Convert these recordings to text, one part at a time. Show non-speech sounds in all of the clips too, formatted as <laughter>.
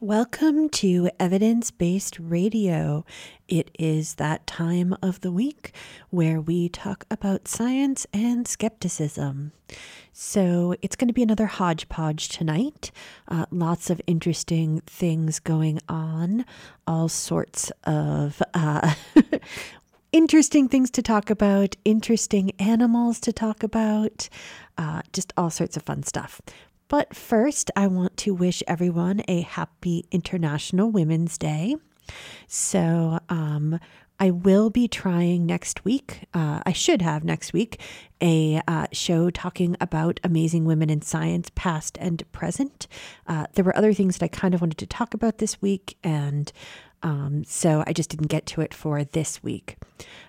Welcome to Evidence Based Radio. It is that time of the week where we talk about science and skepticism. So it's going to be another hodgepodge tonight. Uh, lots of interesting things going on, all sorts of. Uh, <laughs> interesting things to talk about, interesting animals to talk about, uh, just all sorts of fun stuff. But first, I want to wish everyone a happy International Women's Day. So, um, I will be trying next week. Uh, I should have next week a uh, show talking about amazing women in science, past and present. Uh, there were other things that I kind of wanted to talk about this week, and um, so I just didn't get to it for this week.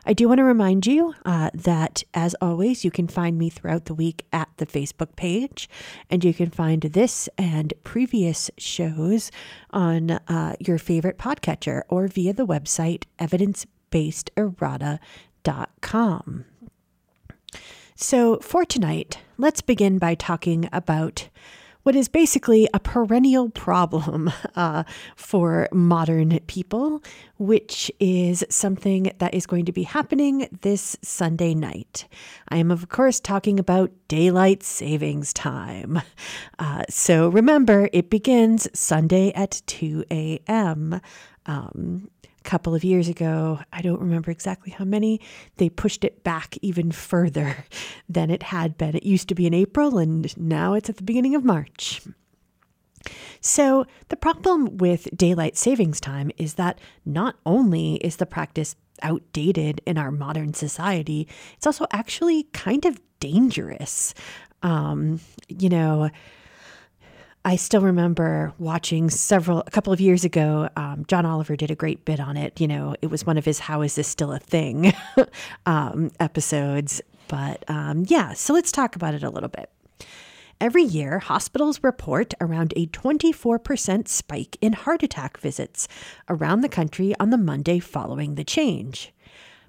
I do want to remind you uh, that, as always, you can find me throughout the week at the Facebook page, and you can find this and previous shows on uh, your favorite podcatcher or via the website evidence-based-errata.com. So, for tonight, let's begin by talking about what is basically a perennial problem <laughs> uh, for modern people, which is something that is going to be happening this Sunday night. I am, of course, talking about daylight savings time. Uh, so remember, it begins Sunday at 2 a.m. Um, couple of years ago, I don't remember exactly how many, they pushed it back even further <laughs> than it had been. It used to be in April, and now it's at the beginning of March. So, the problem with daylight savings time is that not only is the practice outdated in our modern society, it's also actually kind of dangerous. Um, you know, I still remember watching several, a couple of years ago, um, John Oliver did a great bit on it. You know, it was one of his How Is This Still a Thing <laughs> um, episodes. But um, yeah, so let's talk about it a little bit. Every year, hospitals report around a 24% spike in heart attack visits around the country on the Monday following the change.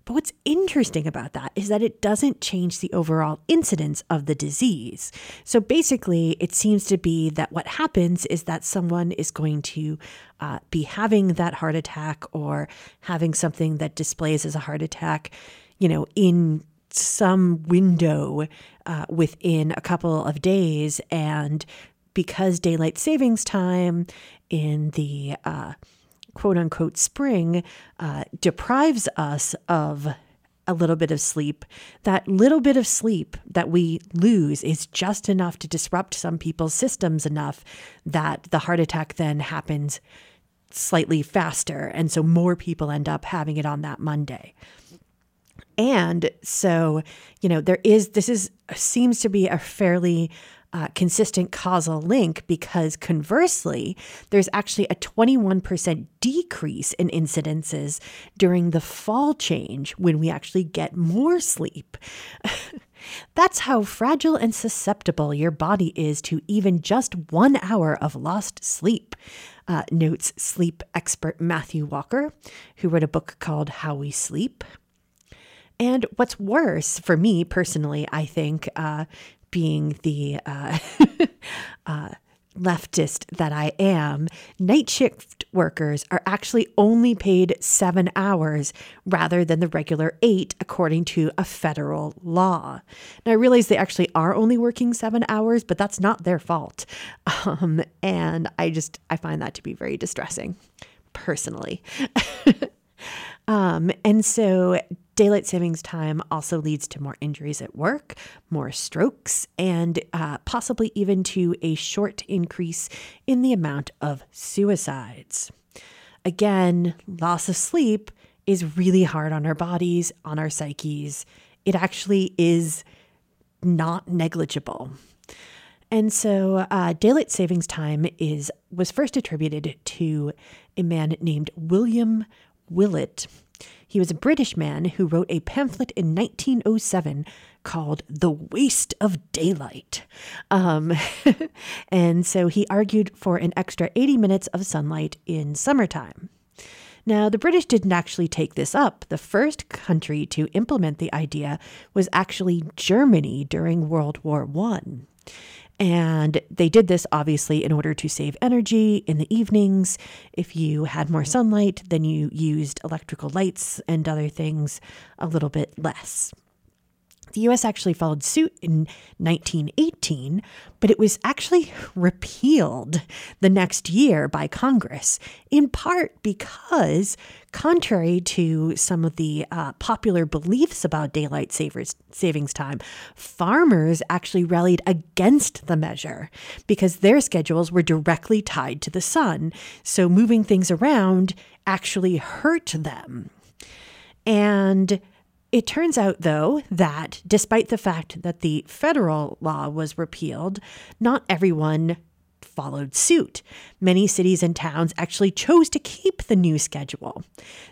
But what's interesting about that is that it doesn't change the overall incidence of the disease. So basically, it seems to be that what happens is that someone is going to uh, be having that heart attack or having something that displays as a heart attack, you know, in some window uh, within a couple of days. And because daylight savings time in the uh, quote unquote spring uh, deprives us of a little bit of sleep, that little bit of sleep that we lose is just enough to disrupt some people's systems enough that the heart attack then happens slightly faster. And so more people end up having it on that Monday. And so, you know, there is, this is, seems to be a fairly uh, consistent causal link because conversely, there's actually a 21% decrease in incidences during the fall change when we actually get more sleep. <laughs> That's how fragile and susceptible your body is to even just one hour of lost sleep, uh, notes sleep expert Matthew Walker, who wrote a book called How We Sleep. And what's worse for me personally, I think, uh, being the uh, <laughs> uh, leftist that I am, night shift workers are actually only paid seven hours rather than the regular eight, according to a federal law. Now, I realize they actually are only working seven hours, but that's not their fault. <laughs> Um, and I just, I find that to be very distressing personally. <laughs> um, and so Daylight savings time also leads to more injuries at work, more strokes, and uh, possibly even to a short increase in the amount of suicides. Again, loss of sleep is really hard on our bodies, on our psyches. It actually is not negligible. And so, uh, daylight savings time is was first attributed to a man named William Willett he was a British man who wrote a pamphlet in 1907 called The Waste of Daylight. Um, <laughs> and so he argued for an extra 80 minutes of sunlight in summertime. Now, the British didn't actually take this up. The first country to implement the idea was actually Germany during World War I. And they did this obviously in order to save energy in the evenings. If you had more sunlight, then you used electrical lights and other things a little bit less. The US actually followed suit in 1918, but it was actually repealed the next year by Congress, in part because, contrary to some of the uh, popular beliefs about daylight savers, savings time, farmers actually rallied against the measure because their schedules were directly tied to the sun. So moving things around actually hurt them. And it turns out, though, that despite the fact that the federal law was repealed, not everyone followed suit. Many cities and towns actually chose to keep the new schedule.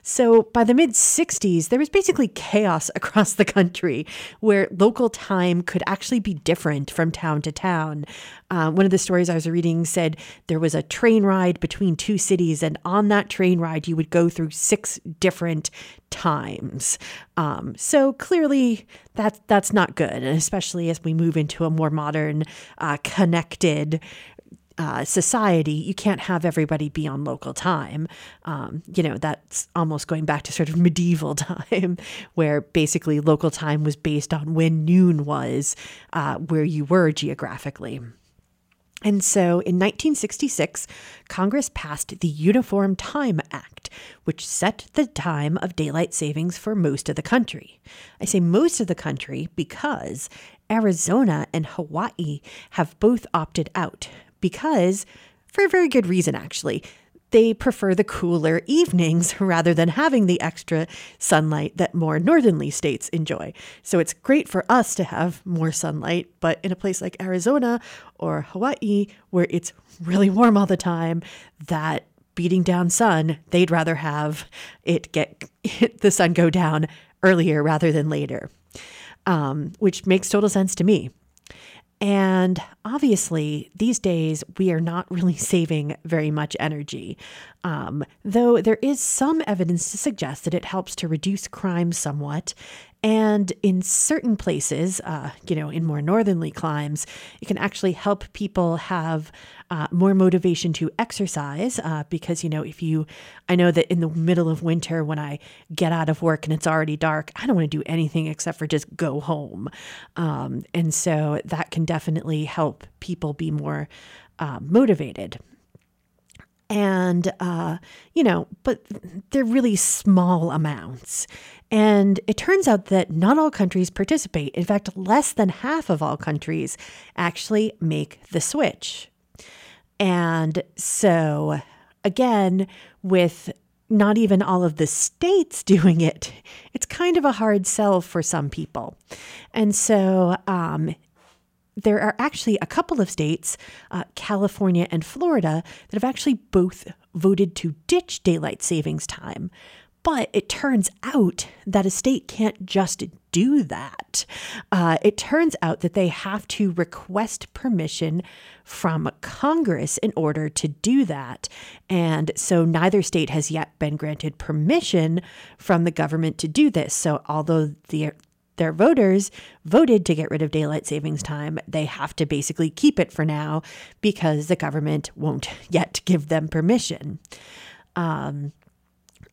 So by the mid 60s, there was basically chaos <laughs> across the country where local time could actually be different from town to town. Uh, one of the stories I was reading said there was a train ride between two cities, and on that train ride, you would go through six different times. Um, so clearly, that that's not good, and especially as we move into a more modern, uh, connected uh, society, you can't have everybody be on local time. Um, you know, that's almost going back to sort of <laughs> medieval time, where basically local time was based on when noon was uh, where you were geographically. And so in 1966, Congress passed the Uniform Time Act, which set the time of daylight savings for most of the country. I say most of the country because Arizona and Hawaii have both opted out because, for a very good reason, actually, they prefer the cooler evenings <laughs> rather than having the extra sunlight that more northerly states enjoy. So it's great for us to have more sunlight, but in a place like Arizona or Hawaii, where it's really warm all the time, that beating down sun, they'd rather have it get <laughs> the sun go down earlier rather than later, um, which makes total sense to me. And obviously, these days, we are not <laughs> really saving very much energy, um, though there is some evidence to suggest that it helps to reduce crime somewhat and in certain places, uh, you know, in more northerly climes, it can actually help people have uh, more motivation to exercise uh, because, you know, if you, I know that in the middle of winter when I get out of work and it's already dark, I don't want to do anything except for just go home. Um, and so that can definitely help people be more uh, motivated and uh, you know but they're really small amounts and it turns out that not all countries participate in fact less than half of all countries actually make the switch and so again with not even all of the states <laughs> doing it, it's kind of a hard sell for some people. And so um, there are actually a couple of states, uh, California and Florida, that have actually both voted to ditch daylight savings time. But it turns out that a state can't just do that. Uh, it turns out that they have to request permission from Congress in order to do that. And so neither state has yet been granted permission from the government to do this. So although the their voters voted to get rid of daylight savings time, they have to basically keep it for now because the government won't <laughs> yet give them permission. Um,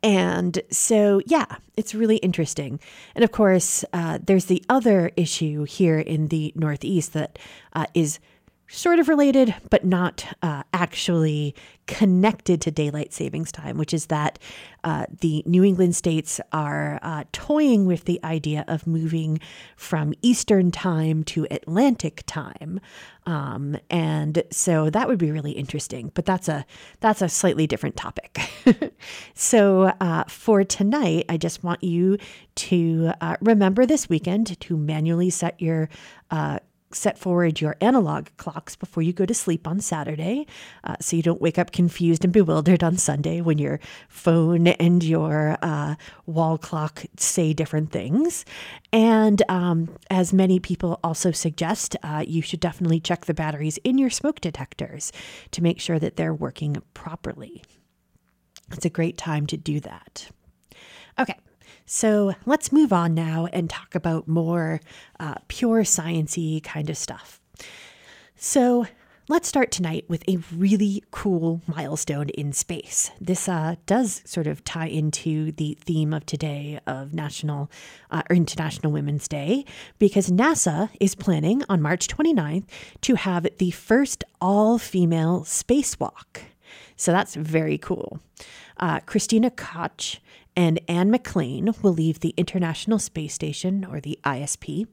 and so, yeah, it's really interesting. And of course, uh, there's the other issue here in the Northeast that uh, is sort of related, but not uh, actually connected to daylight savings time, which is that uh, the New England states are uh, toying with the idea of moving from Eastern time to Atlantic time, um, and so that would be really interesting. But that's a that's a slightly different topic. <laughs> so uh, for tonight, I just want you to uh, remember this weekend to manually set your uh, set forward your analog clocks before you go to sleep on Saturday uh, so you don't wake up confused and bewildered on Sunday when your phone and your uh, wall clock say different things. And um, as many people also suggest, uh, you should definitely check the batteries in your smoke detectors to make sure that they're working properly. It's a great time to do that. Okay, so let's move on now and talk about more uh, pure sciency kind of stuff. So, Let's start tonight with a really cool milestone in space. This uh, does sort of tie into the theme of today of National uh, or International Women's Day because NASA is planning on March 29th to have the first all female spacewalk. So that's very cool. Uh, Christina Koch and Anne McClain will leave the International Space Station, or the ISP,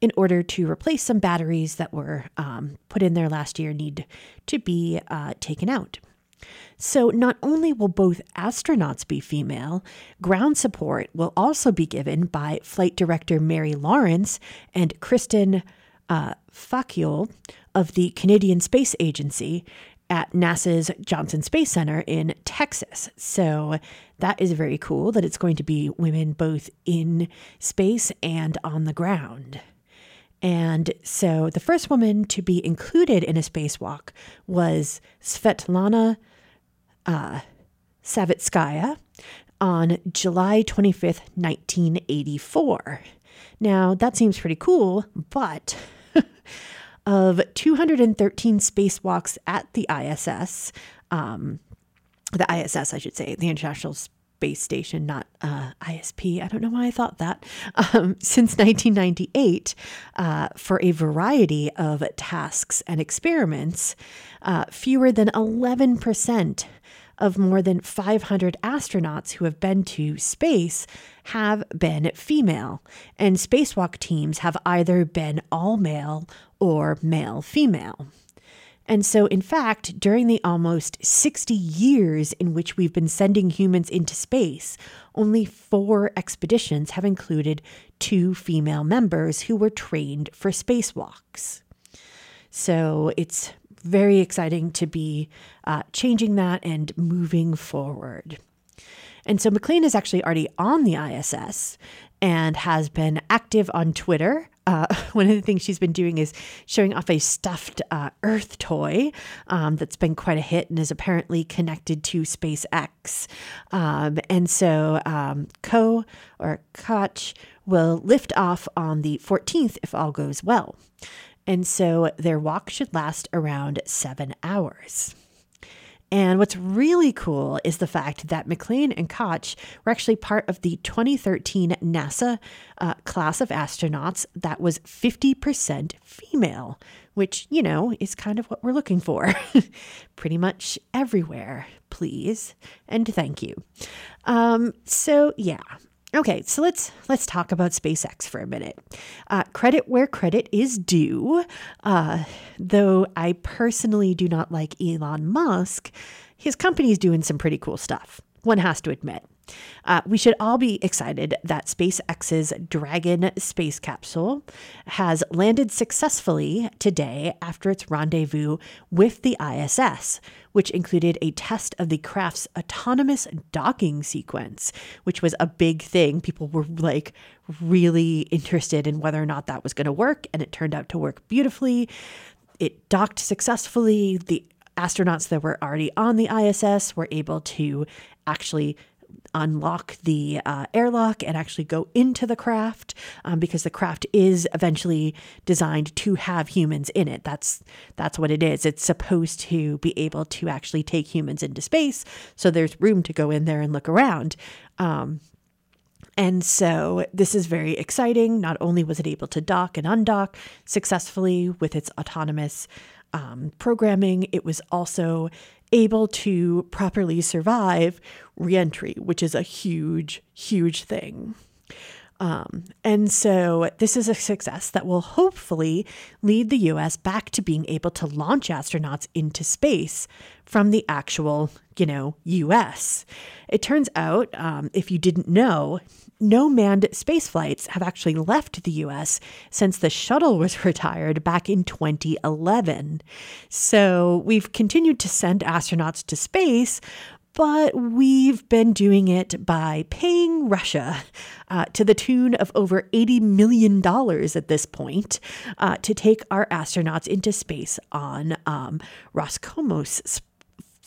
in order to replace some batteries that were um, put in there last year, need to be uh, taken out. So, not only will both astronauts be female, ground support will also be given by Flight Director Mary Lawrence and Kristen uh, of the Canadian Space Agency, at NASA's Johnson Space Center in Texas. So that is very cool that it's going to be women both in space and on the ground. And so the first woman to be included in a spacewalk was Svetlana uh, Savitskaya on July 25th, 1984. Now, that seems pretty cool, but of 213 spacewalks at the ISS, um, the ISS, I should say, the International Space Station, not uh, ISP. I don't know why I thought that. Um, <laughs> since 1998, uh, for a variety of tasks and experiments, uh, fewer than 11% of more than 500 astronauts who have been to space have been female, and spacewalk teams have either been all male or male female. And so, in fact, during the almost 60 years in which we've been sending humans into space, only four expeditions have included two female members who were trained for spacewalks. So, it's very exciting to be uh, changing that and moving forward. And so McClain is actually already on the ISS and has been active on Twitter. Uh, <laughs> one of the things she's been doing is showing off a stuffed uh, Earth toy um, that's been quite a hit and is apparently connected to SpaceX. Um, and so um, Co or Koch will lift off on the 14th if all goes well. And so their walk should last around seven hours. And what's really cool is the fact that McClain and Koch were actually part of the 2013 NASA uh, class of astronauts that was 50% female, which, you know, is kind of what we're looking for. <laughs> Pretty much everywhere, please. And thank you. Um, so, yeah, Okay, so let's let's talk about SpaceX for a minute. Uh, credit where credit is due. Uh, though I personally do not like Elon Musk, his company is doing some pretty cool stuff. One has to admit. Uh, we should all be excited that SpaceX's Dragon space capsule has landed successfully today after its rendezvous with the ISS, which included a test of the craft's autonomous docking sequence, which was a big thing. People were like really interested in whether or not that was going to work, and it turned out to work beautifully. It docked successfully. The astronauts that were already on the ISS were able to actually unlock the uh, airlock and actually go into the craft um, because the craft is eventually designed to have humans in it. That's that's what it is. It's supposed to be able to actually take humans into space, so there's room to go in there and look around. Um, and so this is very exciting. Not only was it able to dock and undock successfully with its autonomous um, programming, it was also able to properly survive reentry, which is a huge, huge thing. Um, and so this is a success that will hopefully lead the US back to being able to launch astronauts into space from the actual, you know, US. It turns out, um, if you didn't know, no manned space flights have actually left the US since the shuttle was <laughs> retired back in 2011. So we've continued to send astronauts to space, but we've been doing it by paying Russia uh, to the tune of over $80 million at this point uh, to take our astronauts into space on um, Roscosmos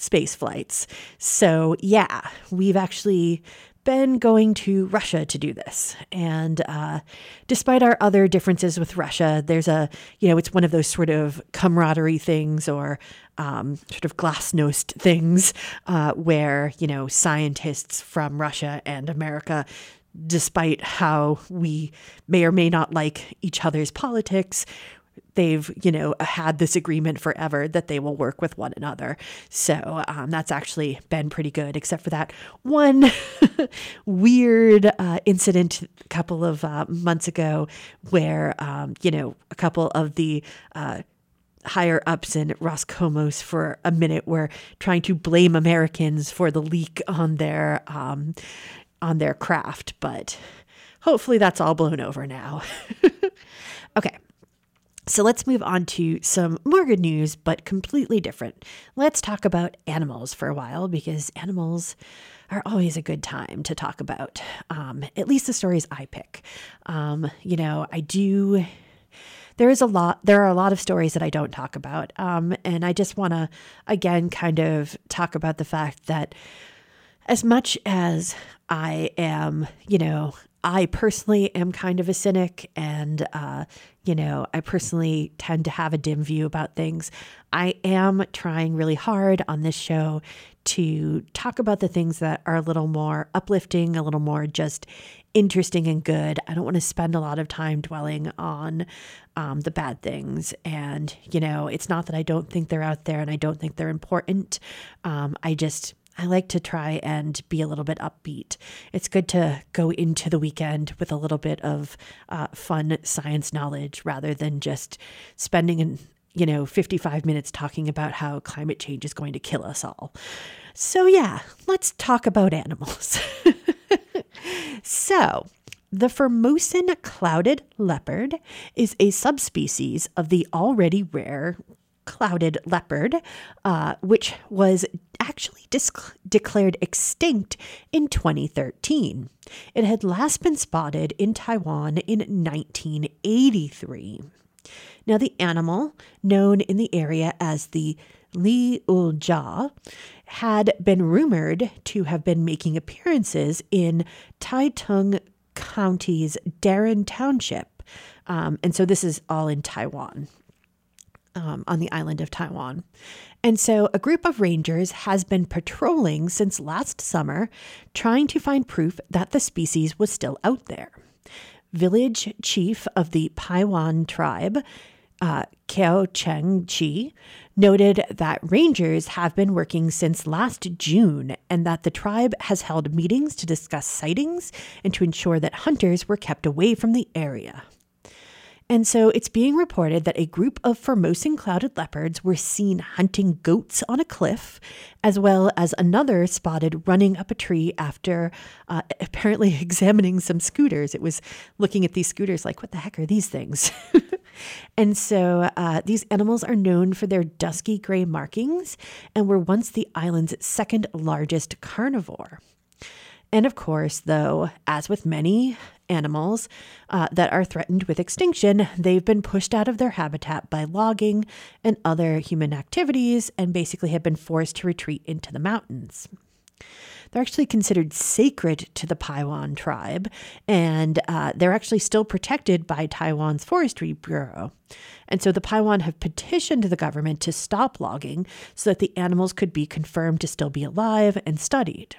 space flights. So, yeah, we've actually been going to Russia to do this. And uh, despite our other differences with Russia, there's a, you know, it's one of those sort of camaraderie things or um, sort of glasnost things uh, where, you know, scientists from Russia and America despite how we may or may not like each other's politics, they've you know had this agreement forever that they will work with one another so um, that's actually been pretty good except for that one <laughs> weird uh, incident a couple of uh, months ago where um, you know a couple of the uh, higher ups in Roscosmos for a minute were trying to blame Americans for the leak on their um, on their craft, but hopefully that's all blown over now. <laughs> okay. So let's move on to some more good news, but completely different. Let's talk about animals for a while because animals are always a good time to talk about. Um, at least the stories I pick. Um, you know, I do. There is a lot. There are a lot of stories that I don't talk about, um, and I just want to again kind of talk about the fact that as much as I am, you know, I personally am kind of a cynic and, uh, you know, I personally tend to have a dim view about things. I am trying really hard on this show to talk about the things that are a little more uplifting, a little more just interesting and good. I don't want to spend a lot of time dwelling on um, the bad things. And, you know, it's not that I don't think they're out there and I don't think they're important. Um, I just, I like to try and be a little bit upbeat. It's good to go into the weekend with a little bit of uh, fun science knowledge rather than just spending an you know 55 minutes talking about how climate change is going to kill us all. So yeah, let's talk about animals. <laughs> so, the Formosan clouded leopard is a subspecies of the already rare clouded leopard, uh, which was actually declared extinct in 2013. It had last been spotted in Taiwan in 1983. Now, the animal, known in the area as the Li Uljia, had been rumored to have been making appearances in Taitung County's Daren Township. Um, and so this is all in Taiwan um, on the island of Taiwan. And so a group of rangers has been patrolling since last summer, trying to find proof that the species was still out there. Village chief of the Paiwan tribe, uh, Keo Cheng Chi, noted that rangers have been working since last June and that the tribe has held meetings to discuss sightings and to ensure that hunters were kept away from the area. And so it's being reported that a group of Formosan clouded leopards were seen hunting goats on a cliff, as well as another spotted running up a tree after uh, apparently <laughs> examining some scooters. It was looking at these scooters like, what the heck are these things? <laughs> and so uh, these animals are known for their dusky gray markings and were once the island's second largest carnivore. And of course, though, as with many animals uh, that are threatened with extinction, they've been pushed out of their habitat by logging and other human activities and basically have been forced to retreat into the mountains. They're actually considered sacred to the Paiwan tribe, and uh, they're actually still protected by Taiwan's Forestry Bureau. And so the Paiwan have petitioned the government to stop logging so that the animals could be confirmed to still be alive and studied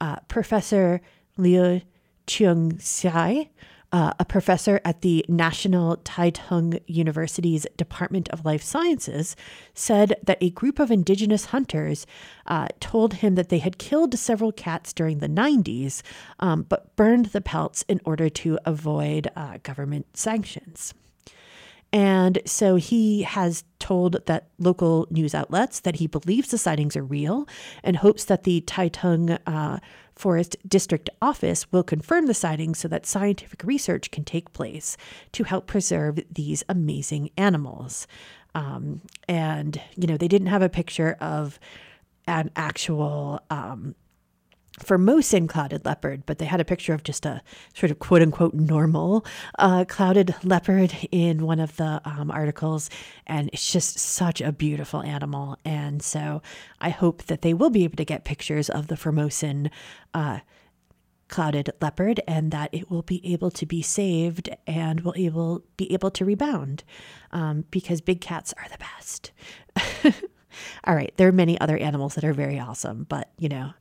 uh, Professor Liu Chung Xiai, uh, a professor at the National Taitung University's Department of Life Sciences, said that a group of indigenous hunters uh, told him that they had killed several cats during the 90s, um, but burned the pelts in order to avoid uh, government sanctions. And so he has told that local news outlets that he believes the sightings are real and hopes that the Taitung uh, Forest District Office will confirm the sightings so that scientific research can take place to help preserve these amazing animals. Um, and, you know, they didn't have a picture of an actual um, Formosan clouded leopard, but they had a picture of just a sort of quote unquote normal uh, clouded leopard in one of the um, articles. And it's just such a beautiful animal. And so I hope that they will be able to get pictures of the Formosan uh, clouded leopard and that it will be able to be saved and will able be able to rebound um, because big cats are the best. <laughs> All right, there are many other animals that are very awesome, but you know,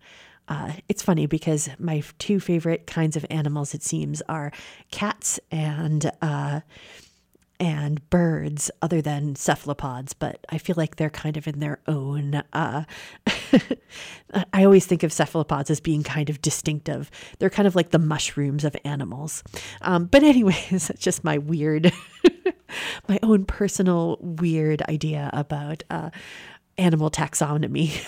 uh, it's funny because my two favorite kinds of animals, it seems, are cats and uh, and birds, other than cephalopods. But I feel like they're kind of in their own. Uh, <laughs> I always think of cephalopods as being kind of distinctive. They're kind of like the mushrooms of animals. Um, but <laughs> anyways, it's just my weird, <laughs> my own personal weird idea about uh, animal taxonomy.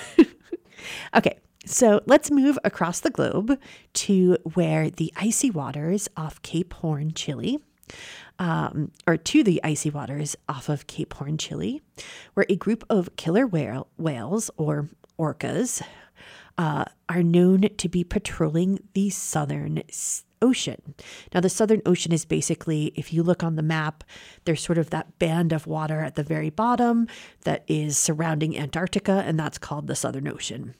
okay, so let's move across the globe to where the icy waters off Cape Horn, Chile, um, or to the icy waters off of Cape Horn, Chile, where a group of killer whale, whales or orcas uh, are known to be patrolling the southern ocean. Now, the Southern Ocean is basically, if you look on the map, there's sort of that band of water at the very bottom that is surrounding Antarctica, and that's called the Southern Ocean.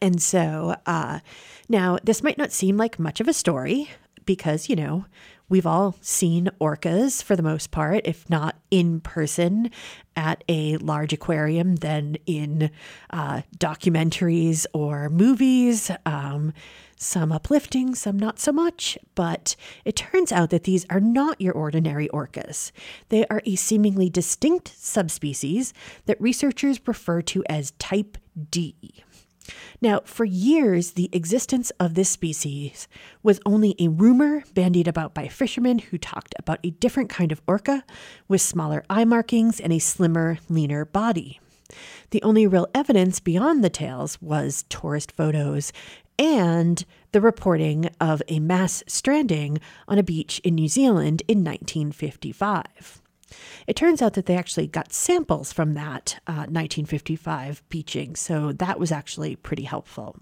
And so uh, now this might not seem like much of a story because, you know, we've all seen orcas for the most part, if not in person at a large aquarium, then in uh, documentaries or movies. Um, some uplifting, some not so much, but it turns out that these are not your ordinary orcas. They are a seemingly distinct subspecies that researchers refer to as type D. Now, for years, the existence of this species was only a rumor bandied about by fishermen who talked about a different kind of orca with smaller eye markings and a slimmer, leaner body. The only real evidence beyond the tales was tourist photos and the reporting of a mass stranding on a beach in New Zealand in 1955. It turns out that they actually got samples from that uh, 1955 beaching, so that was actually pretty helpful.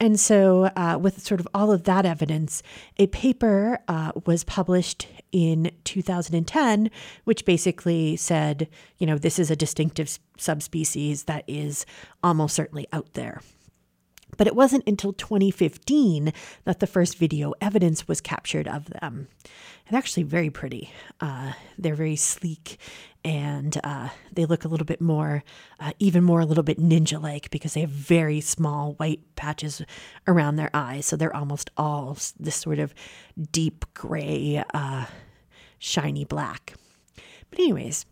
And so, uh, with sort of all of that evidence, a paper uh, was published in 2010, which basically said, you know, this is a distinctive subspecies that is almost certainly out there. But it wasn't until 2015 that the first video evidence was captured of them. And actually, very pretty. Uh, they're very sleek and uh, they look a little bit more, uh, even more a little bit ninja like because they have very small white patches around their eyes. So they're almost all this sort of deep gray, uh, shiny black. But, anyways,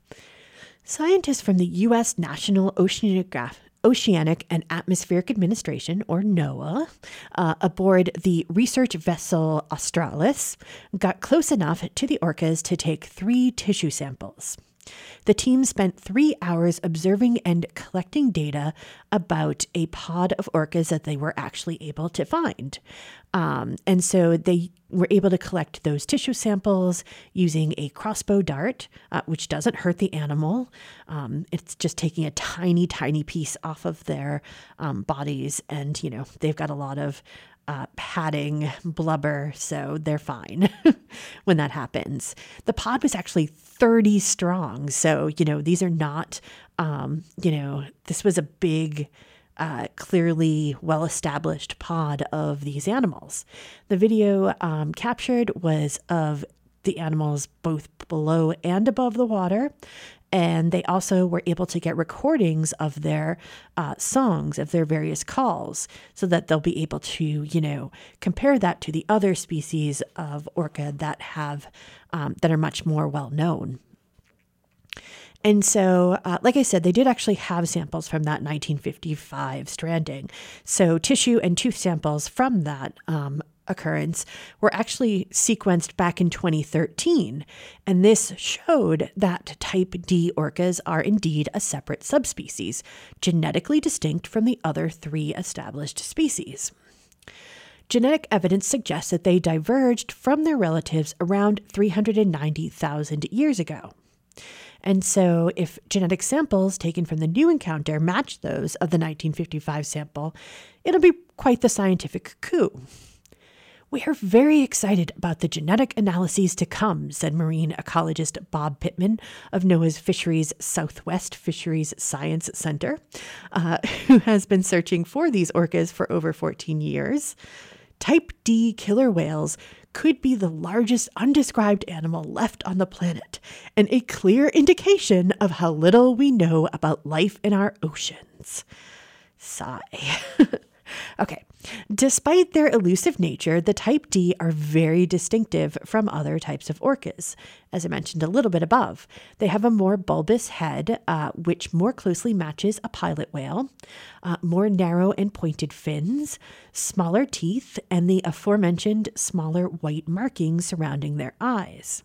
scientists from the U.S. National Oceanographic Oceanic and Atmospheric Administration, or NOAA, uh, aboard the research vessel Australis, got close enough to the orcas to take three tissue samples. The team spent three hours observing and collecting data about a pod of orcas that they were actually able to find. Um, and so they were able to collect those tissue samples using a crossbow dart, uh, which doesn't hurt the animal. Um, it's just taking a tiny, tiny piece off of their um, bodies. And, you know, they've got a lot of uh, padding blubber, so they're fine <laughs> when that happens. The pod was actually 30 strong, so you know these are not, um, you know, this was a big. Uh, clearly well established pod of these animals. The video um, captured was of the animals both below and above the water. And they also were able to get recordings of their uh, songs, of their various calls, so that they'll be able to, you know, compare that to the other species of orca that have, um, that are much more well known. And so, uh, like I said, they did actually have samples from that 1955 stranding. So, tissue and tooth samples from that um, occurrence were actually sequenced back in 2013. And this showed that type D orcas are indeed a separate subspecies, genetically distinct from the other three established species. Genetic evidence suggests that they diverged from their relatives around 390,000 years ago. And so, if genetic samples taken from the new encounter match those of the 1955 sample, it'll be quite the scientific coup. We are very excited about the genetic analyses to come, said marine ecologist Bob Pitman of NOAA's Fisheries Southwest Fisheries Science Center, uh, <laughs> who has been searching for these orcas for over 14 years. type D killer whales could be the largest undescribed animal left on the planet, and a clear indication of how little we know about life in our oceans. Sigh. <laughs> okay, Despite their elusive nature, the type D are very distinctive from other types of orcas. As I mentioned a little bit above, they have a more bulbous head, uh, which more closely matches a pilot whale, uh, more narrow and pointed fins, smaller teeth, and the aforementioned smaller white markings surrounding their eyes.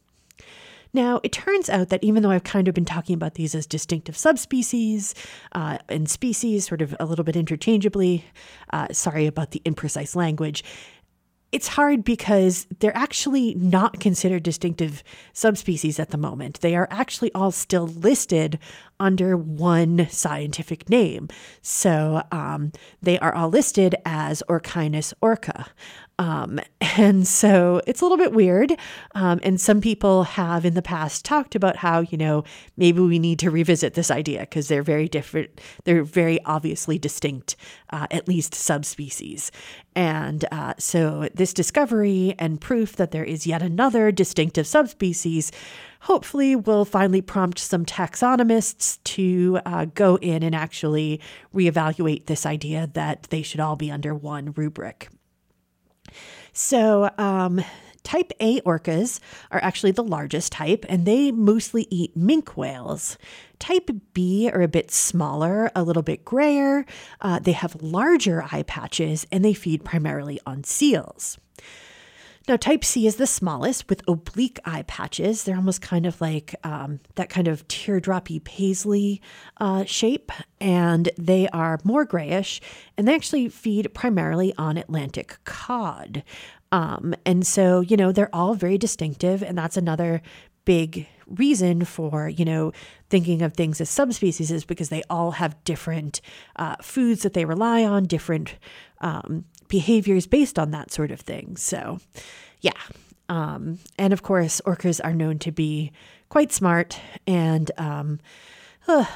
Now, it turns out that even though I've kind of been talking about these as distinctive subspecies uh, and species, sort of a little bit interchangeably, uh, sorry about the imprecise language, it's hard because they're actually not considered distinctive subspecies at the moment. They are actually all still listed under one scientific name. So um, they are all listed as Orcinus orca. Um, <laughs> and so it's a little bit weird. Um, and some people have in the past talked about how, you know, maybe we need to revisit this idea because they're very different. They're very obviously distinct, uh, at least subspecies. And uh, so this discovery and proof that there is yet another distinctive subspecies hopefully will finally prompt some taxonomists to uh, go in and actually reevaluate this idea that they should all be under one rubric. So, um, type A orcas are actually the largest type, and they mostly eat minke whales. Type B are a bit smaller, a little bit grayer. Uh, they have larger eye patches, and they feed primarily on seals. Now, type C is the smallest with oblique eye patches. They're almost kind of like um, that kind of teardroppy paisley uh, shape, and they are more grayish, and they actually feed primarily on Atlantic cod. Um, and so, you know, they're all very distinctive, and that's another big reason for you know thinking of things as subspecies is because they all have different uh, foods that they rely on different um, behaviors based on that sort of thing. So, yeah. Um, and of course, orcas are known to be quite smart and um,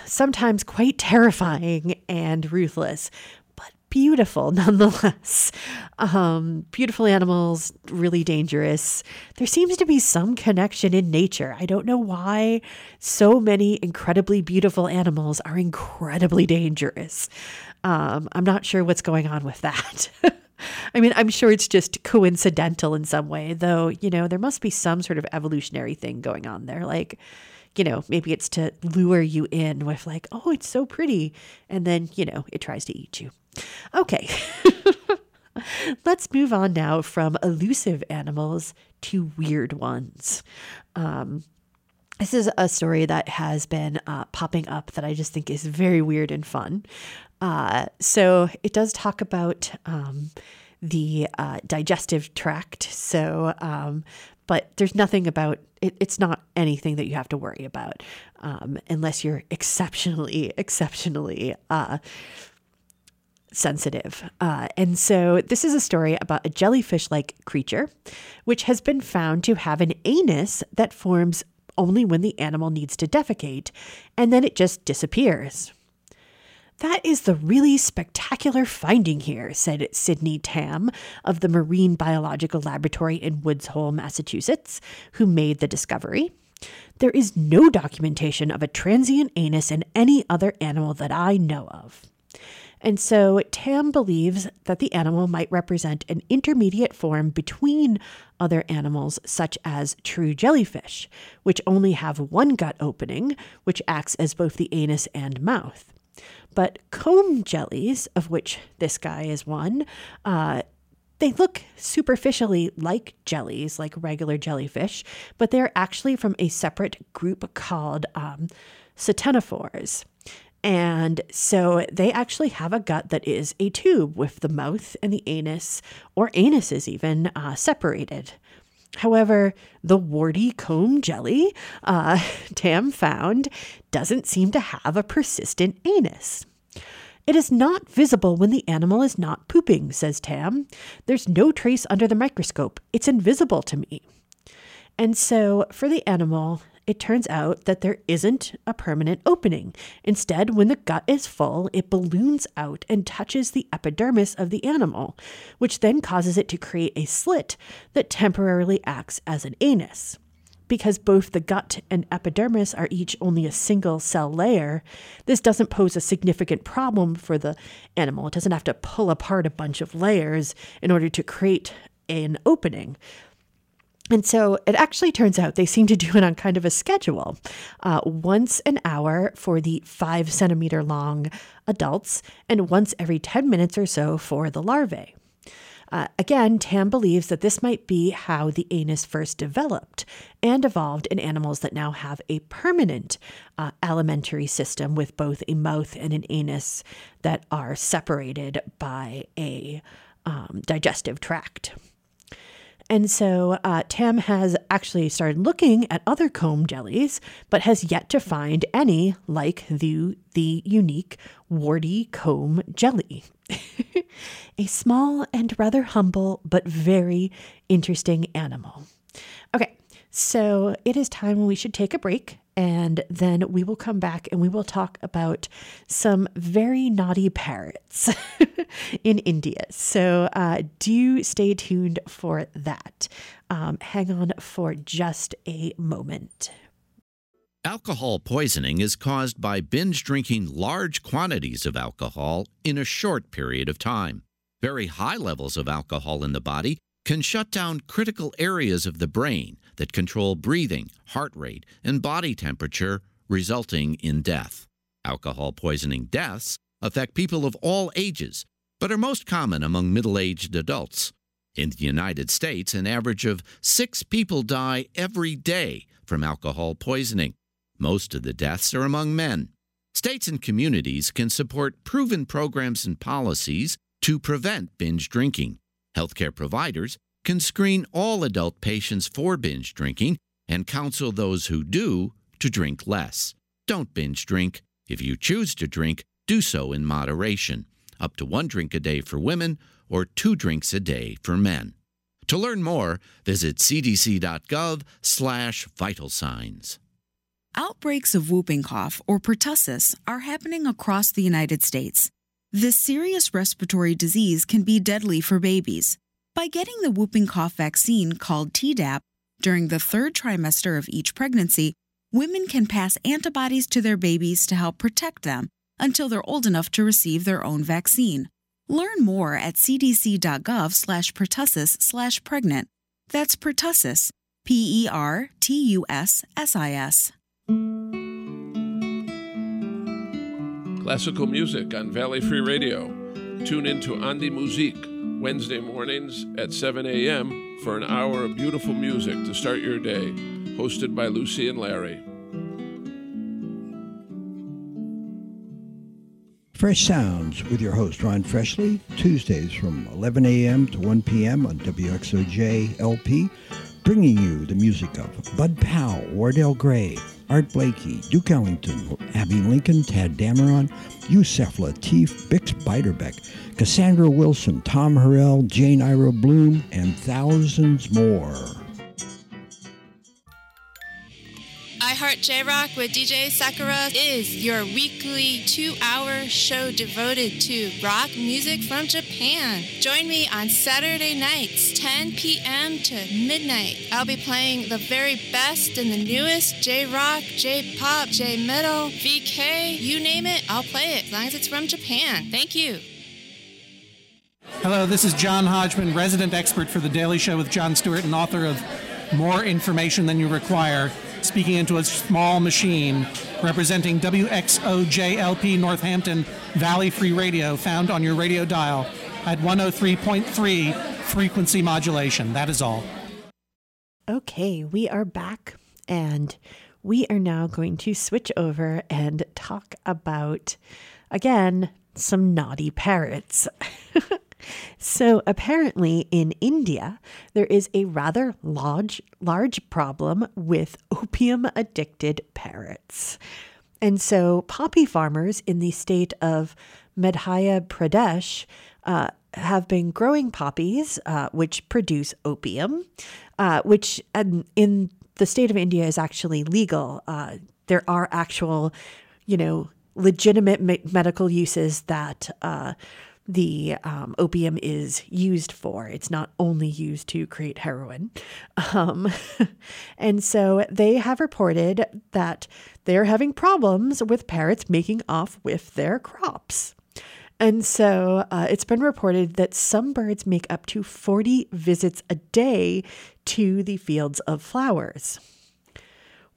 sometimes quite terrifying and ruthless, but beautiful nonetheless. Um, beautiful animals, really dangerous. There seems to be some connection in nature. I don't know why so many incredibly beautiful animals are incredibly dangerous. Um, I'm not sure what's going on with that. <laughs> I mean, I'm sure it's just coincidental in some way, though, you know, there must be some sort of evolutionary thing going on there. Like, you know, maybe it's to lure you in with, like, oh, it's so pretty. And then, you know, it tries to eat you. Okay. <laughs> Let's move on now from elusive animals to weird ones. Um, this is a story that has been uh, popping up that I just think is very weird and fun. Uh, so it does talk about um, the uh, digestive tract. So, um, but there's nothing about it, it's not anything that you have to worry about um, unless you're exceptionally, exceptionally uh, sensitive. Uh, and so this is a story about a jellyfish like creature, which has been found to have an anus that forms only when the animal needs to defecate, and then it just disappears. That is the really spectacular finding here, said Sidney Tamm of the Marine Biological Laboratory in Woods Hole, Massachusetts, who made the discovery. There is no documentation of a transient anus in any other animal that I know of. And so Tamm believes that the animal might represent an intermediate form between other animals, such as true jellyfish, which only have one gut opening, which acts as both the anus and mouth. But comb jellies, of which this guy is one, uh, they look superficially like jellies, like regular jellyfish, but they're actually from a separate group called um, ctenophores. And so they actually have a gut that is a tube with the mouth and the anus, or anuses even, uh, separated. However, the warty comb jelly uh, <laughs> Tamm found doesn't seem to have a persistent anus. It is not visible when the animal is not pooping, says Tamm. There's no trace under the microscope. It's invisible to me. And so, for the animal, it turns out that there isn't a permanent opening. Instead, when the gut is full, it balloons out and touches the epidermis of the animal, which then causes it to create a slit that temporarily acts as an anus. Because both the gut and epidermis are each only a single cell layer, this doesn't pose a significant problem for the animal. It doesn't have to pull apart a bunch of layers in order to create an opening. And so it actually turns out they seem to do it on kind of a schedule uh, once an hour for the five centimeter long adults, and once every 10 minutes or so for the larvae. Uh, again, Tamm believes that this might be how the anus first developed and evolved in animals that now have a permanent uh, alimentary system with both a mouth and an anus that are separated by a um, digestive tract. And so uh, Tamm has actually started looking at other comb jellies, but has yet to find any like the, the unique warty comb jelly. <laughs> a small and rather humble, but very interesting animal. Okay, so it is time we should take a break and then we will come back and we will talk about some very naughty parrots <laughs> in India. So uh, do stay tuned for that. Um, hang on for just a moment. Alcohol poisoning is caused by binge drinking large quantities of alcohol in a short period of time. Very high levels of alcohol in the body can shut down critical areas of the brain that control breathing, heart rate, and body temperature, resulting in death. Alcohol poisoning deaths affect people of all ages, but are most common among middle aged adults. In the United States, an average of six people die every day from alcohol poisoning. Most of the deaths are among men. States and communities can support proven programs and policies to prevent binge drinking. Healthcare providers can screen all adult patients for binge drinking and counsel those who do to drink less. Don't binge drink. If you choose to drink, do so in moderation, up to one drink a day for women or two drinks a day for men. To learn more, visit cdc.gov/slash vital signs. Outbreaks of whooping cough or pertussis are happening across the United States. This serious respiratory disease can be deadly for babies. By getting the whooping cough vaccine called Tdap during the third trimester of each pregnancy, women can pass antibodies to their babies to help protect them until they're old enough to receive their own vaccine. Learn more at cdc.gov slash pertussis slash pregnant. That's pertussis, P E R T U S S I S. Classical music on Valley Free Radio. Tune in to Andi Musique Wednesday mornings at 7 a.m. for an hour of beautiful music to start your day. Hosted by Lucy and Larry. Fresh Sounds with your host Ron Freshley, Tuesdays from 11 a.m. to 1 p.m. on WXOJ LP, bringing you the music of Bud Powell, Wardell Gray, Art Blakey, Duke Ellington, Abbey Lincoln, Tadd Dameron, Yusef Lateef, Bix Beiderbecke, Cassandra Wilson, Tom Harrell, Jane Ira Bloom, and thousands more. iHeart J Rock with DJ Sakura is your weekly two hour show devoted to rock music from Japan. Join me on Saturday nights, 10 p.m. to midnight. I'll be playing the very best and the newest J Rock, J Pop, J Metal, VK, you name it, I'll play it as long as it's from Japan. Thank you. Hello, this is John Hodgman, resident expert for The Daily Show with Jon Stewart and author of More Information Than You Require, speaking into a small machine, representing WXOJLP Northampton Valley Free Radio, found on your radio dial at 103.3 frequency modulation. That is all. Okay, we are back and we are now going to switch over and talk about, again, some naughty parrots. <laughs> So apparently in India, there is a rather large, large problem with opium addicted parrots. And so poppy farmers in the state of Madhya Pradesh uh, have been growing poppies, uh, which produce opium, uh, which in the state of India is actually legal. Uh, there are actual, you know, legitimate me- medical uses that uh, the um, opium is used for. It's not only used to create heroin. Um, <laughs> and so they have reported that they're having problems with parrots making off with their crops. And so uh, it's been reported that some birds make up to 40 visits a day to the fields of flowers.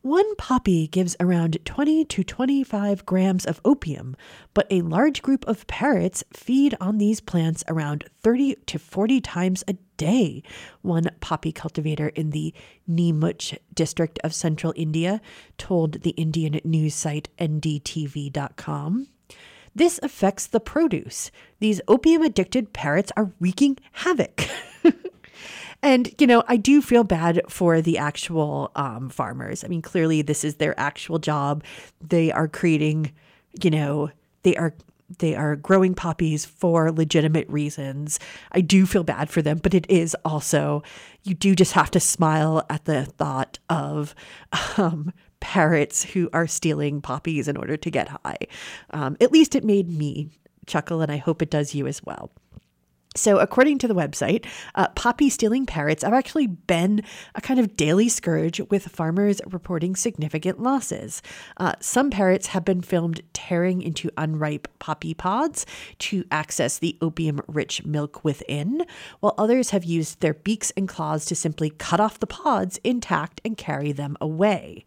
One poppy gives around 20 to 25 grams of opium, but a large group of parrots feed on these plants around 30 to 40 times a day, one poppy cultivator in the Neemuch district of central India told the Indian news site NDTV.com. This affects the produce. These opium addicted parrots are wreaking havoc. <laughs> and, you know, I do feel bad for the actual um, farmers. I mean, clearly, this is their actual job. They are creating, you know, they are they are growing poppies for legitimate reasons. I do feel bad for them, but it is also, you do just have to smile at the thought of um, parrots who are stealing poppies in order to get high. Um, at least it made me chuckle, and I hope it does you as well. So, according to the website, uh, poppy stealing parrots have actually been a kind of daily scourge with farmers reporting significant losses. Uh, some parrots have been filmed tearing into unripe poppy pods to access the opium rich milk within, while others have used their beaks and claws to simply cut off the pods intact and carry them away.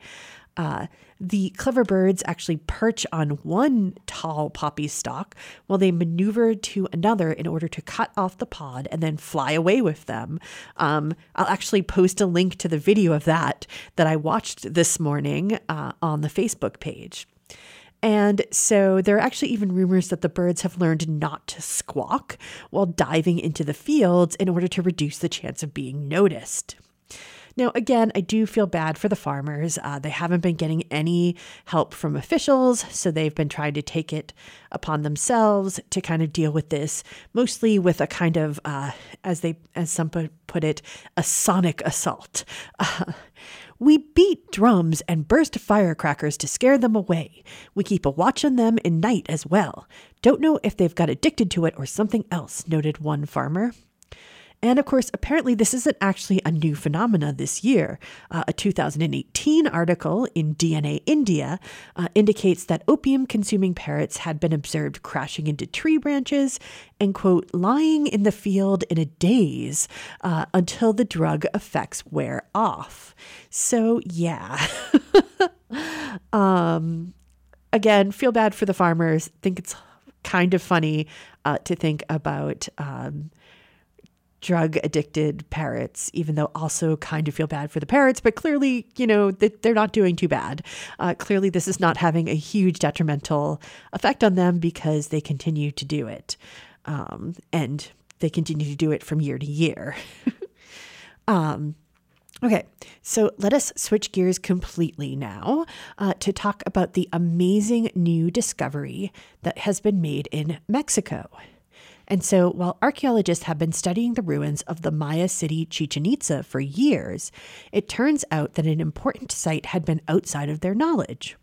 Uh, the clever birds actually perch on one tall poppy stalk while they maneuver to another in order to cut off the pod and then fly away with them. Um, I'll actually post a link to the video of that that I watched this morning uh, on the Facebook page. And so there are actually even rumors that the birds have learned not to squawk while diving into the fields in order to reduce the chance of being noticed. Now, again, I do feel bad for the farmers. Uh, they haven't been getting any help from officials, so they've been trying to take it upon themselves to kind of deal with this, mostly with a kind of, uh, as they, as some put it, a sonic assault. Uh, we beat drums and burst firecrackers to scare them away. We keep a watch on them in night as well. Don't know if they've got addicted to it or something else, noted one farmer. And of course, apparently, this isn't actually a new phenomena this year. Uh, a 2018 article in DNA India uh, indicates that opium consuming parrots had been observed crashing into tree branches and, quote, lying in the field in a daze uh, until the drug effects wear off. So, yeah. <laughs> um, again, feel bad for the farmers. Think it's kind of funny uh, to think about. Um, drug addicted parrots, even though also kind of feel bad for the parrots, but clearly, you know, they're not doing too bad. Uh, clearly, this is not having a huge detrimental effect on them because they continue to do it. Um, and they continue to do it from year to year. <laughs> um, Okay, so let us switch gears completely now uh, to talk about the amazing new discovery that has been made in Mexico. And so, while archaeologists have been studying the ruins of the Maya city Chichen Itza for years, it turns out that an important site had been outside of their knowledge.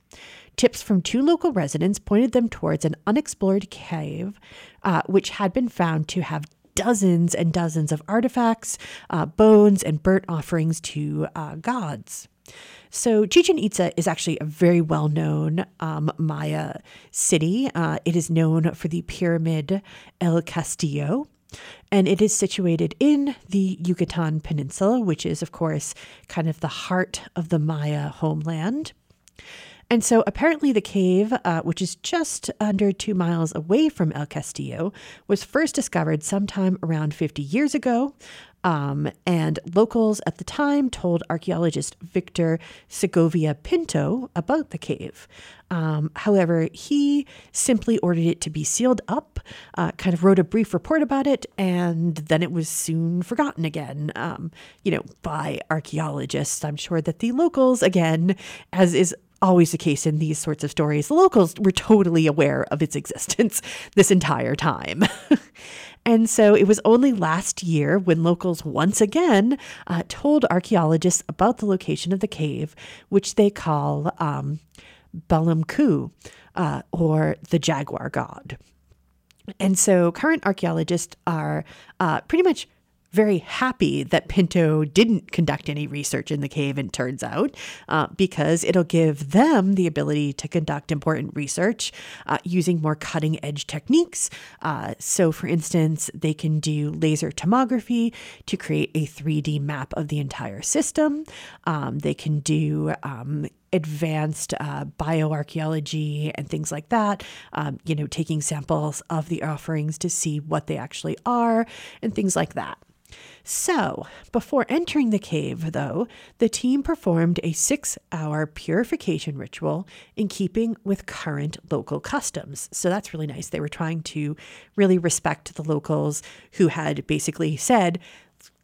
Tips from two local residents pointed them towards an unexplored cave, uh, which had been found to have dozens and dozens of artifacts, uh, bones, and burnt offerings to uh, gods. So, Chichen Itza is actually a very well known um, Maya city. Uh, it is known for the pyramid El Castillo. And it is situated in the Yucatan Peninsula, which is, of course, kind of the heart of the Maya homeland. And so apparently, the cave, uh, which is just under two miles away from El Castillo, was first discovered sometime around 50 years ago um, and locals at the time told archaeologist Victor Segovia Pinto about the cave. Um, however, he simply ordered it to be sealed up, uh, kind of wrote a brief report about it, and then it was soon forgotten again, um, you know, by archaeologists. I'm sure that the locals, again, as is always the case in these sorts of stories, the locals were totally aware of its <laughs> existence this entire time. <laughs> And so it was only last year when locals once again uh, told archaeologists about the location of the cave, which they call um, Balamku, uh, or the jaguar god. And so current archaeologists are uh, pretty much very happy that Pinto didn't conduct any research in the cave, and turns out, uh, because it'll give them the ability to conduct important research uh, using more cutting edge techniques. Uh, so, for instance, they can do laser tomography to create a 3D map of the entire system. Um, they can do um, advanced uh, bioarchaeology and things like that, um, you know, taking samples of the offerings to see what they actually are and things like that. So, before entering the cave, though, the team performed a six hour purification ritual in keeping with current local customs. So, that's really nice. They were trying to really respect the locals who had basically said,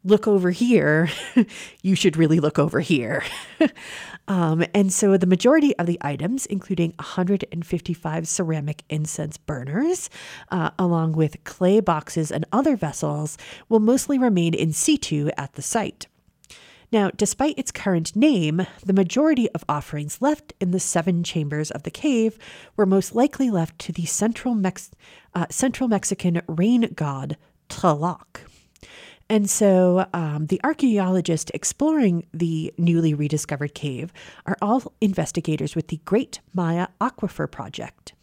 look over here, <laughs> you should really look over here. <laughs> um, and so the majority of the items, including 155 ceramic incense burners, uh, along with clay boxes and other vessels, will mostly remain in situ at the site. Now, despite its current name, the majority of offerings left in the seven chambers of the cave were most likely left to the Central, Mex- uh, Central Mexican rain god Tlaloc. And so um, the archaeologists exploring the newly rediscovered cave are all investigators with the Great Maya Aquifer Project.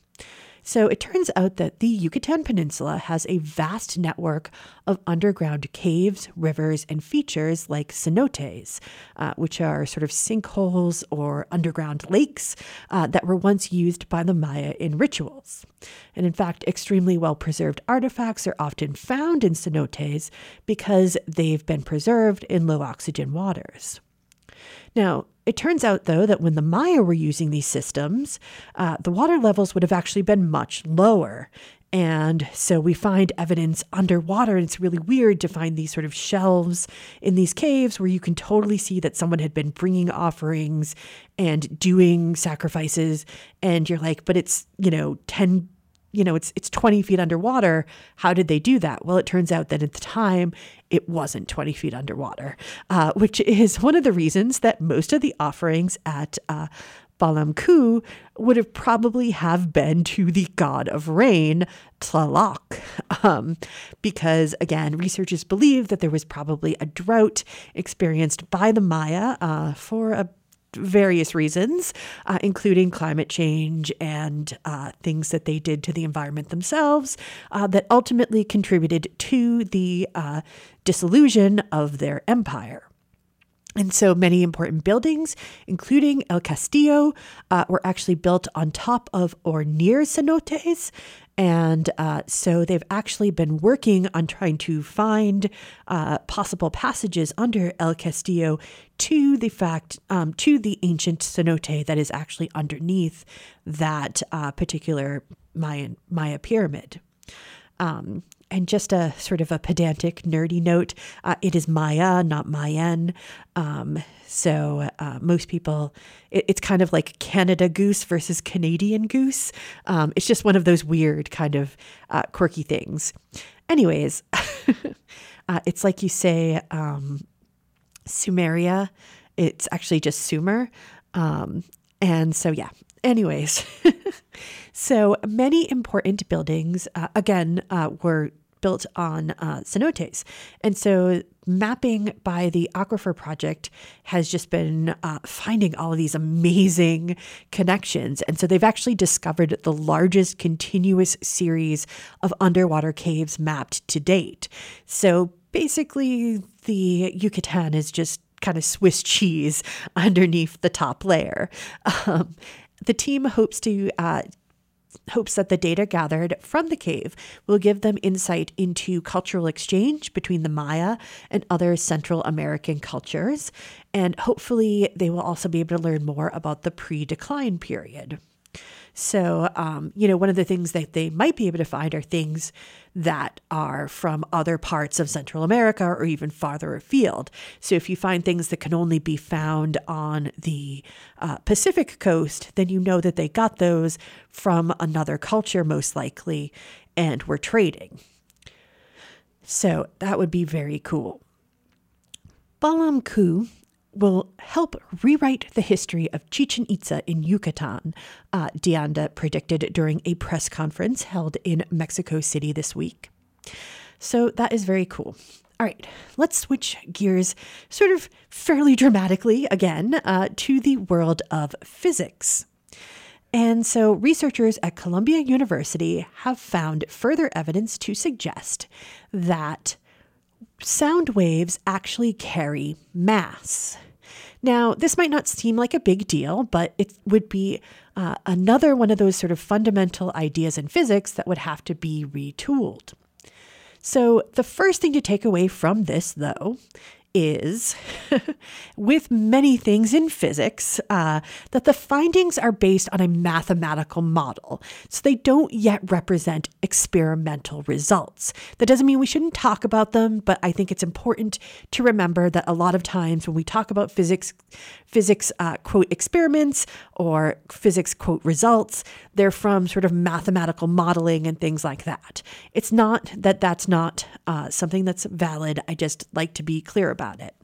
So it turns out that the Yucatan Peninsula has a vast network of underground caves, rivers, and features like cenotes, uh, which are sort of sinkholes or underground lakes uh, that were once used by the Maya in rituals. And in fact, extremely well preserved artifacts are often found in cenotes because they've been preserved in low oxygen waters. Now, it turns out, though, that when the Maya were using these systems, uh, the water levels would have actually been much lower. And so we find evidence underwater, and it's really weird to find these sort of shelves in these caves where you can totally see that someone had been bringing offerings and doing sacrifices. And you're like, but it's, you know, 10 you know, it's it's 20 feet underwater. How did they do that? Well, it turns out that at the time it wasn't 20 feet underwater, uh, which is one of the reasons that most of the offerings at uh, Balamku would have probably have been to the god of rain, Tlaloc, um, because again, researchers believe that there was probably a drought experienced by the Maya uh, for a various reasons, uh, including climate change and uh, things that they did to the environment themselves, uh, that ultimately contributed to the uh, dissolution of their empire. And so many important buildings, including El Castillo, uh, were actually built on top of or near cenotes. And uh, so they've actually been working on trying to find uh, possible passages under El Castillo to the fact, um, to the ancient cenote that is actually underneath that uh, particular Mayan, Maya pyramid. Um, and just a sort of a pedantic, nerdy note uh, it is Maya, not Mayan. Um, so uh, most people, it, it's kind of like Canada goose versus Canadian goose. Um, it's just one of those weird, kind of uh, quirky things. Anyways, <laughs> uh, it's like you say um, Sumeria, it's actually just Sumer. Um, and so, yeah, anyways. <laughs> so many important buildings, uh, again, uh, were built on uh, cenotes. And so mapping by the Aquifer Project has just been uh, finding all of these amazing connections. And so they've actually discovered the largest continuous series of underwater caves mapped to date. So basically, the Yucatan is just kind of Swiss cheese <laughs> underneath the top layer. Um, the team hopes to uh, hopes that the data gathered from the cave will give them insight into cultural exchange between the Maya and other Central American cultures. And hopefully, they will also be able to learn more about the pre decline period. So, um, you know, one of the things that they might be able to find are things that are from other parts of Central America or even farther afield. So, if you find things that can only be found on the uh, Pacific coast, then you know that they got those from another culture, most likely, and were trading. So that would be very cool. Balamku will help rewrite the history of Chichen Itza in Yucatan, uh, DeAnda predicted during a press conference held in Mexico City this week. So that is very cool. All right, let's switch gears sort of fairly dramatically again uh, to the world of physics. And so, researchers at Columbia University have found further evidence to suggest that sound waves actually carry mass. Now, this might not seem like a big deal, but it would be uh, another one of those sort of fundamental ideas in physics that would have to be retooled. So, the first thing to take away from this, though, is, <laughs> with many things in physics, uh, that the findings are based on a mathematical model. So they don't yet represent experimental results. That doesn't mean we shouldn't talk about them, but I think it's important to remember that a lot of times when we talk about physics, physics uh, quote experiments or physics quote results, they're from sort of mathematical modeling and things like that. It's not that that's not uh, something that's valid. I just like to be clear about about it.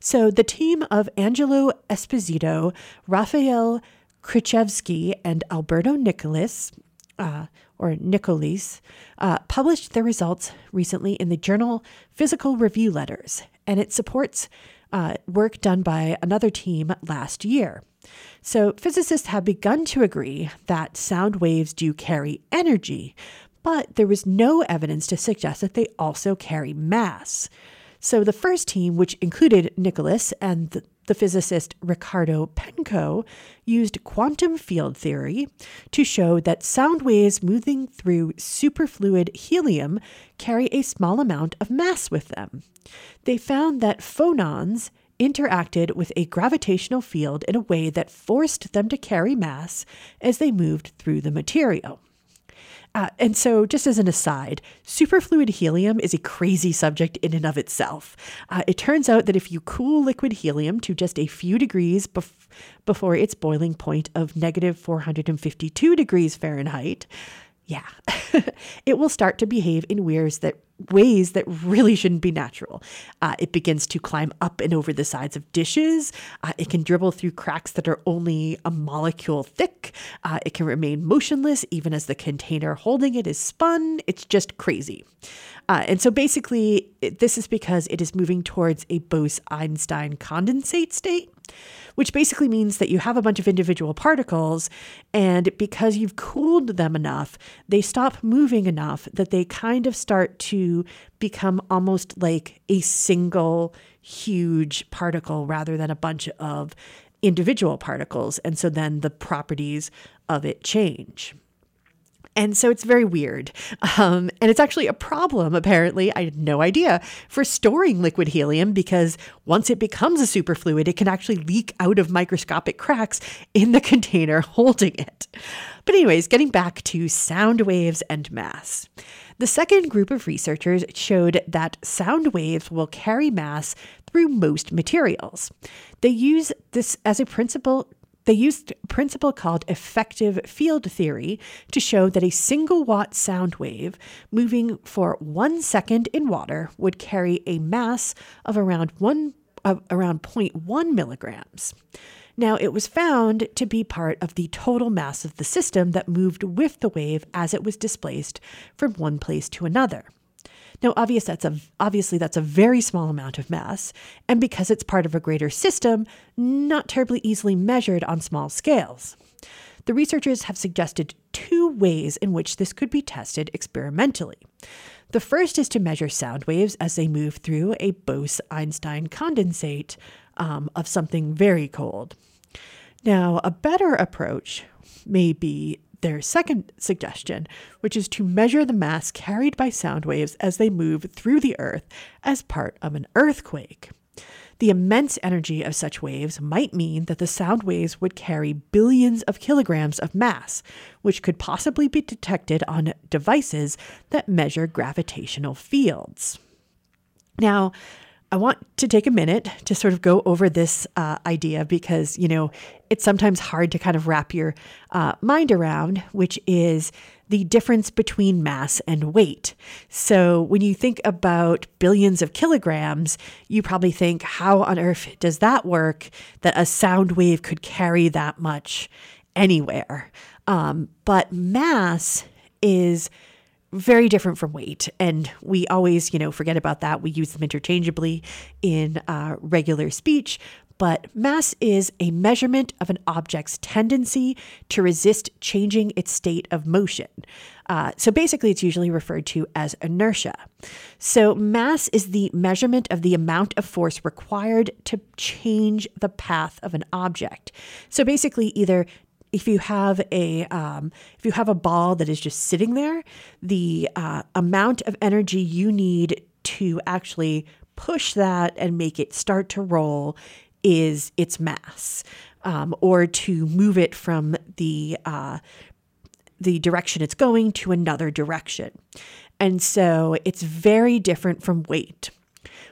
So the team of Angelo Esposito, Rafael Krichevsky, and Alberto Nicolis, uh, or Nicolis, uh, published their results recently in the journal Physical Review Letters, and it supports uh, work done by another team last year. So, physicists have begun to agree that sound waves do carry energy, but there was no evidence to suggest that they also carry mass. So the first team, which included Nicolis and the, the physicist Riccardo Penco, used quantum field theory to show that sound waves moving through superfluid helium carry a small amount of mass with them. They found that phonons interacted with a gravitational field in a way that forced them to carry mass as they moved through the material. Uh, and so, just as an aside, superfluid helium is a crazy subject in and of itself. Uh, it turns out that if you cool liquid helium to just a few degrees bef- before its boiling point of negative 452 degrees Fahrenheit, yeah, <laughs> it will start to behave in ways that ways that really shouldn't be natural. Uh, it begins to climb up and over the sides of dishes. Uh, it can dribble through cracks that are only a molecule thick. Uh, it can remain motionless even as the container holding it is spun. It's just crazy. Uh, and so basically, it, this is because it is moving towards a Bose Einstein condensate state which basically means that you have a bunch of individual particles, and because you've cooled them enough, they stop moving enough that they kind of start to become almost like a single huge particle rather than a bunch of individual particles. And so then the properties of it change. And so it's very weird. Um, and it's actually a problem, apparently. I had no idea for storing liquid helium because once it becomes a superfluid, it can actually leak out of microscopic cracks in the <laughs> container holding it. But, anyways, getting back to sound waves and mass. The second group of researchers showed that sound waves will carry mass through most materials. They use this as a principle they used a principle called effective field theory to show that a single watt sound wave moving for one second in water would carry a mass of around one of around 0.1 milligrams. Now, it was found to be part of the total mass of the system that moved with the wave as it was displaced from one place to another. Now, that's a, obviously, that's a very small amount of mass, and because it's part of a greater system, not terribly easily measured on small scales. The researchers have suggested two ways in which this could be tested experimentally. The first is to measure sound waves as they move through a Bose Einstein condensate um, of something very cold. Now, a better approach may be their second suggestion, which is to measure the mass carried by sound waves as they move through the Earth as part of an earthquake. The immense energy of such waves might mean that the sound waves would carry billions of kilograms of mass, which could possibly be detected on devices that measure gravitational fields. Now, I want to take a minute to sort of go over this uh, idea because, you know, it's sometimes hard to kind of wrap your uh, mind around, which is the difference between mass and weight. So when you think about billions of kilograms, you probably think, how on earth does that work that a sound wave could carry that much anywhere? Um, but mass is very different from weight. And we always, you know, forget about that. We use them interchangeably in uh, regular speech. But mass is a measurement of an object's tendency to resist changing its state of motion. Uh, so basically, it's usually referred to as inertia. So, mass is the measurement of the amount of force required to change the path of an object. So, basically, either if you have a um, if you have a ball that is just sitting there, the uh, amount of energy you need to actually push that and make it start to roll is its mass, um, or to move it from the uh, the direction it's going to another direction. And so it's very different from weight.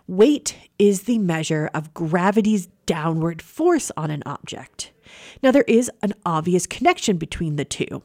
Weight is the measure of gravity's downward force on an object. Now, there is an obvious connection between the two.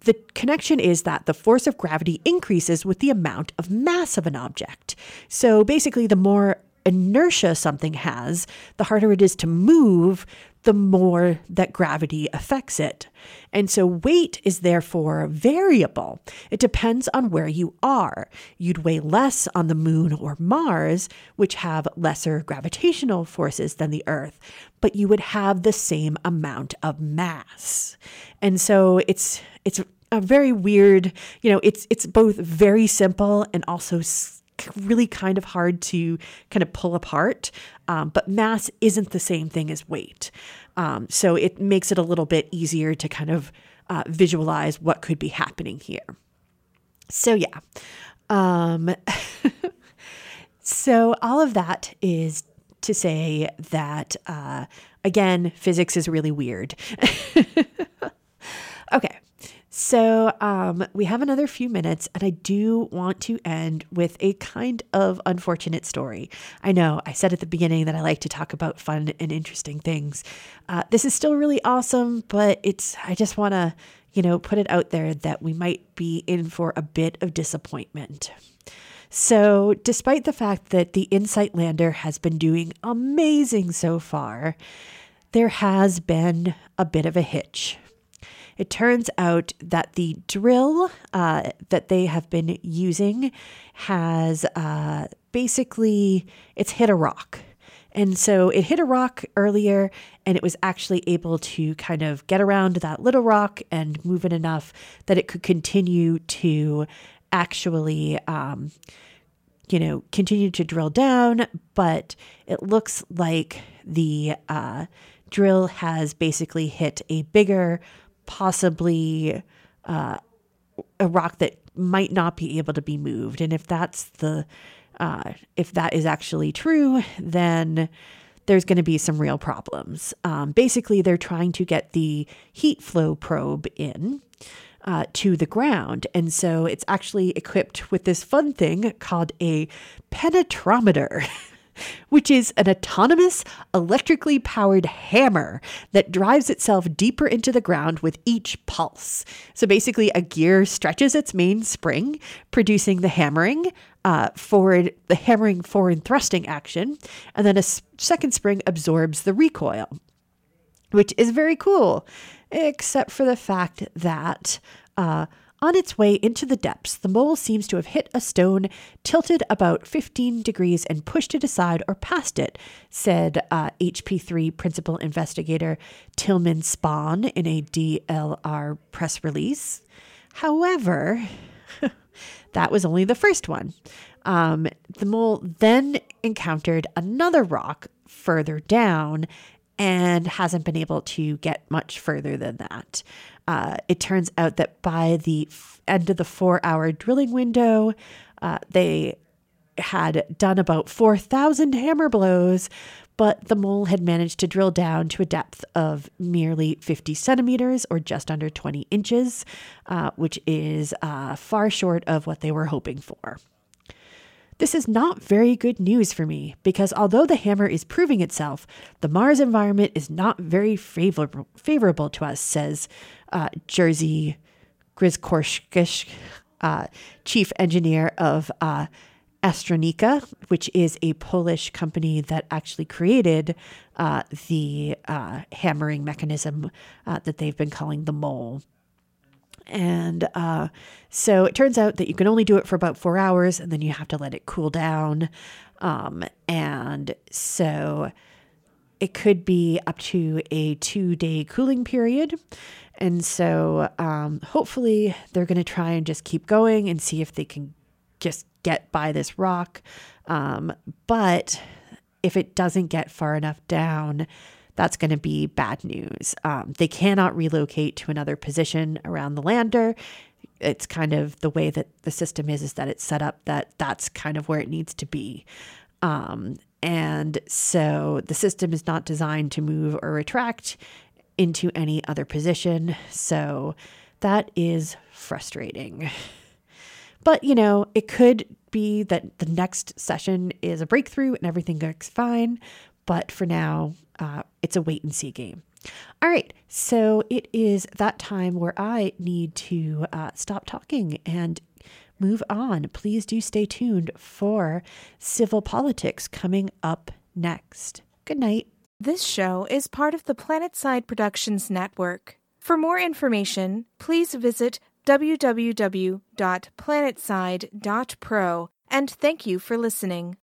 The connection is that the force of gravity increases with the amount of mass of an object. So basically, the more inertia something has, the harder it is to move, the more that gravity affects it. And so weight is therefore variable. It depends on where you are. You'd weigh less on the moon or Mars, which have lesser gravitational forces than the Earth, but you would have the same amount of mass. And so it's it's a very weird, you know, it's it's both very simple and also really kind of hard to kind of pull apart. Um, but mass isn't the same thing as weight. Um, so it makes it a little bit easier to kind of uh, visualize what could be happening here. So, yeah. Um, <laughs> so, all of that is to say that, uh, again, physics is really weird. <laughs> okay. So um, we have another few minutes, and I do want to end with a kind of unfortunate story. I know I said at the beginning that I like to talk about fun and interesting things. Uh, this is still really awesome, but it's I just want to you know put it out there that we might be in for a bit of disappointment. So, despite the fact that the InSight lander has been doing amazing so far, there has been a bit of a hitch. It turns out that the drill uh, that they have been using has uh, basically it's hit a rock. And so it hit a rock earlier and it was actually able to kind of get around that little rock and move it enough that it could continue to actually, um, you know, continue to drill down. But it looks like the uh, drill has basically hit a bigger possibly uh, a rock that might not be able to be moved. And if that's the uh, if that is actually true, then there's going to be some real problems. Um, basically, they're trying to get the heat flow probe in. Uh, to the ground. And so it's actually equipped with this fun thing called a penetrometer. <laughs> which is an autonomous, electrically powered hammer that drives itself deeper into the ground with each pulse. So basically, a gear stretches its main spring, producing the hammering. Uh, forward, the hammering forward thrusting action, and then a second spring absorbs the recoil, which is very cool, except for the fact that uh, on its way into the depths, the mole seems to have hit a stone tilted about 15 degrees and pushed it aside or past it, said uh, HP3 principal investigator Tilman Spohn in a DLR press release. However, <laughs> that was only the first one. Um, the mole then encountered another rock further down and hasn't been able to get much further than that. Uh, it turns out that by the f- end of the four hour drilling window, uh, they had done about 4,000 hammer blows, but the mole had managed to drill down to a depth of merely 50 centimeters or just under 20 inches, uh, which is uh, far short of what they were hoping for. This is not very good news for me because although the hammer is proving itself, the Mars environment is not very favorable, favorable to us, says uh, Jerzy Grygorczuk, uh, chief engineer of uh, Astronika, which is a Polish company that actually created uh, the uh, hammering mechanism uh, that they've been calling the mole. And uh, so it turns out that you can only do it for about four hours and then you have to let it cool down. Um, and so it could be up to a two day cooling period. And so um, hopefully they're going to try and just keep going and see if they can just get by this rock. Um, but if it doesn't get far enough down, that's going to be bad news. Um, they cannot relocate to another position around the lander. It's kind of the way that the system is, is that it's set up that that's kind of where it needs to be. Um, and so the system is not designed to move or retract into any other position. So that is frustrating. But, you know, it could be that the next session is a breakthrough and everything goes fine. But for now, uh, it's a wait and see game. All right, so it is that time where I need to uh, stop talking and move on. Please do stay tuned for civil politics coming up next. Good night. This show is part of the Planetside Productions Network. For more information, please visit www.planetside.pro and thank you for listening.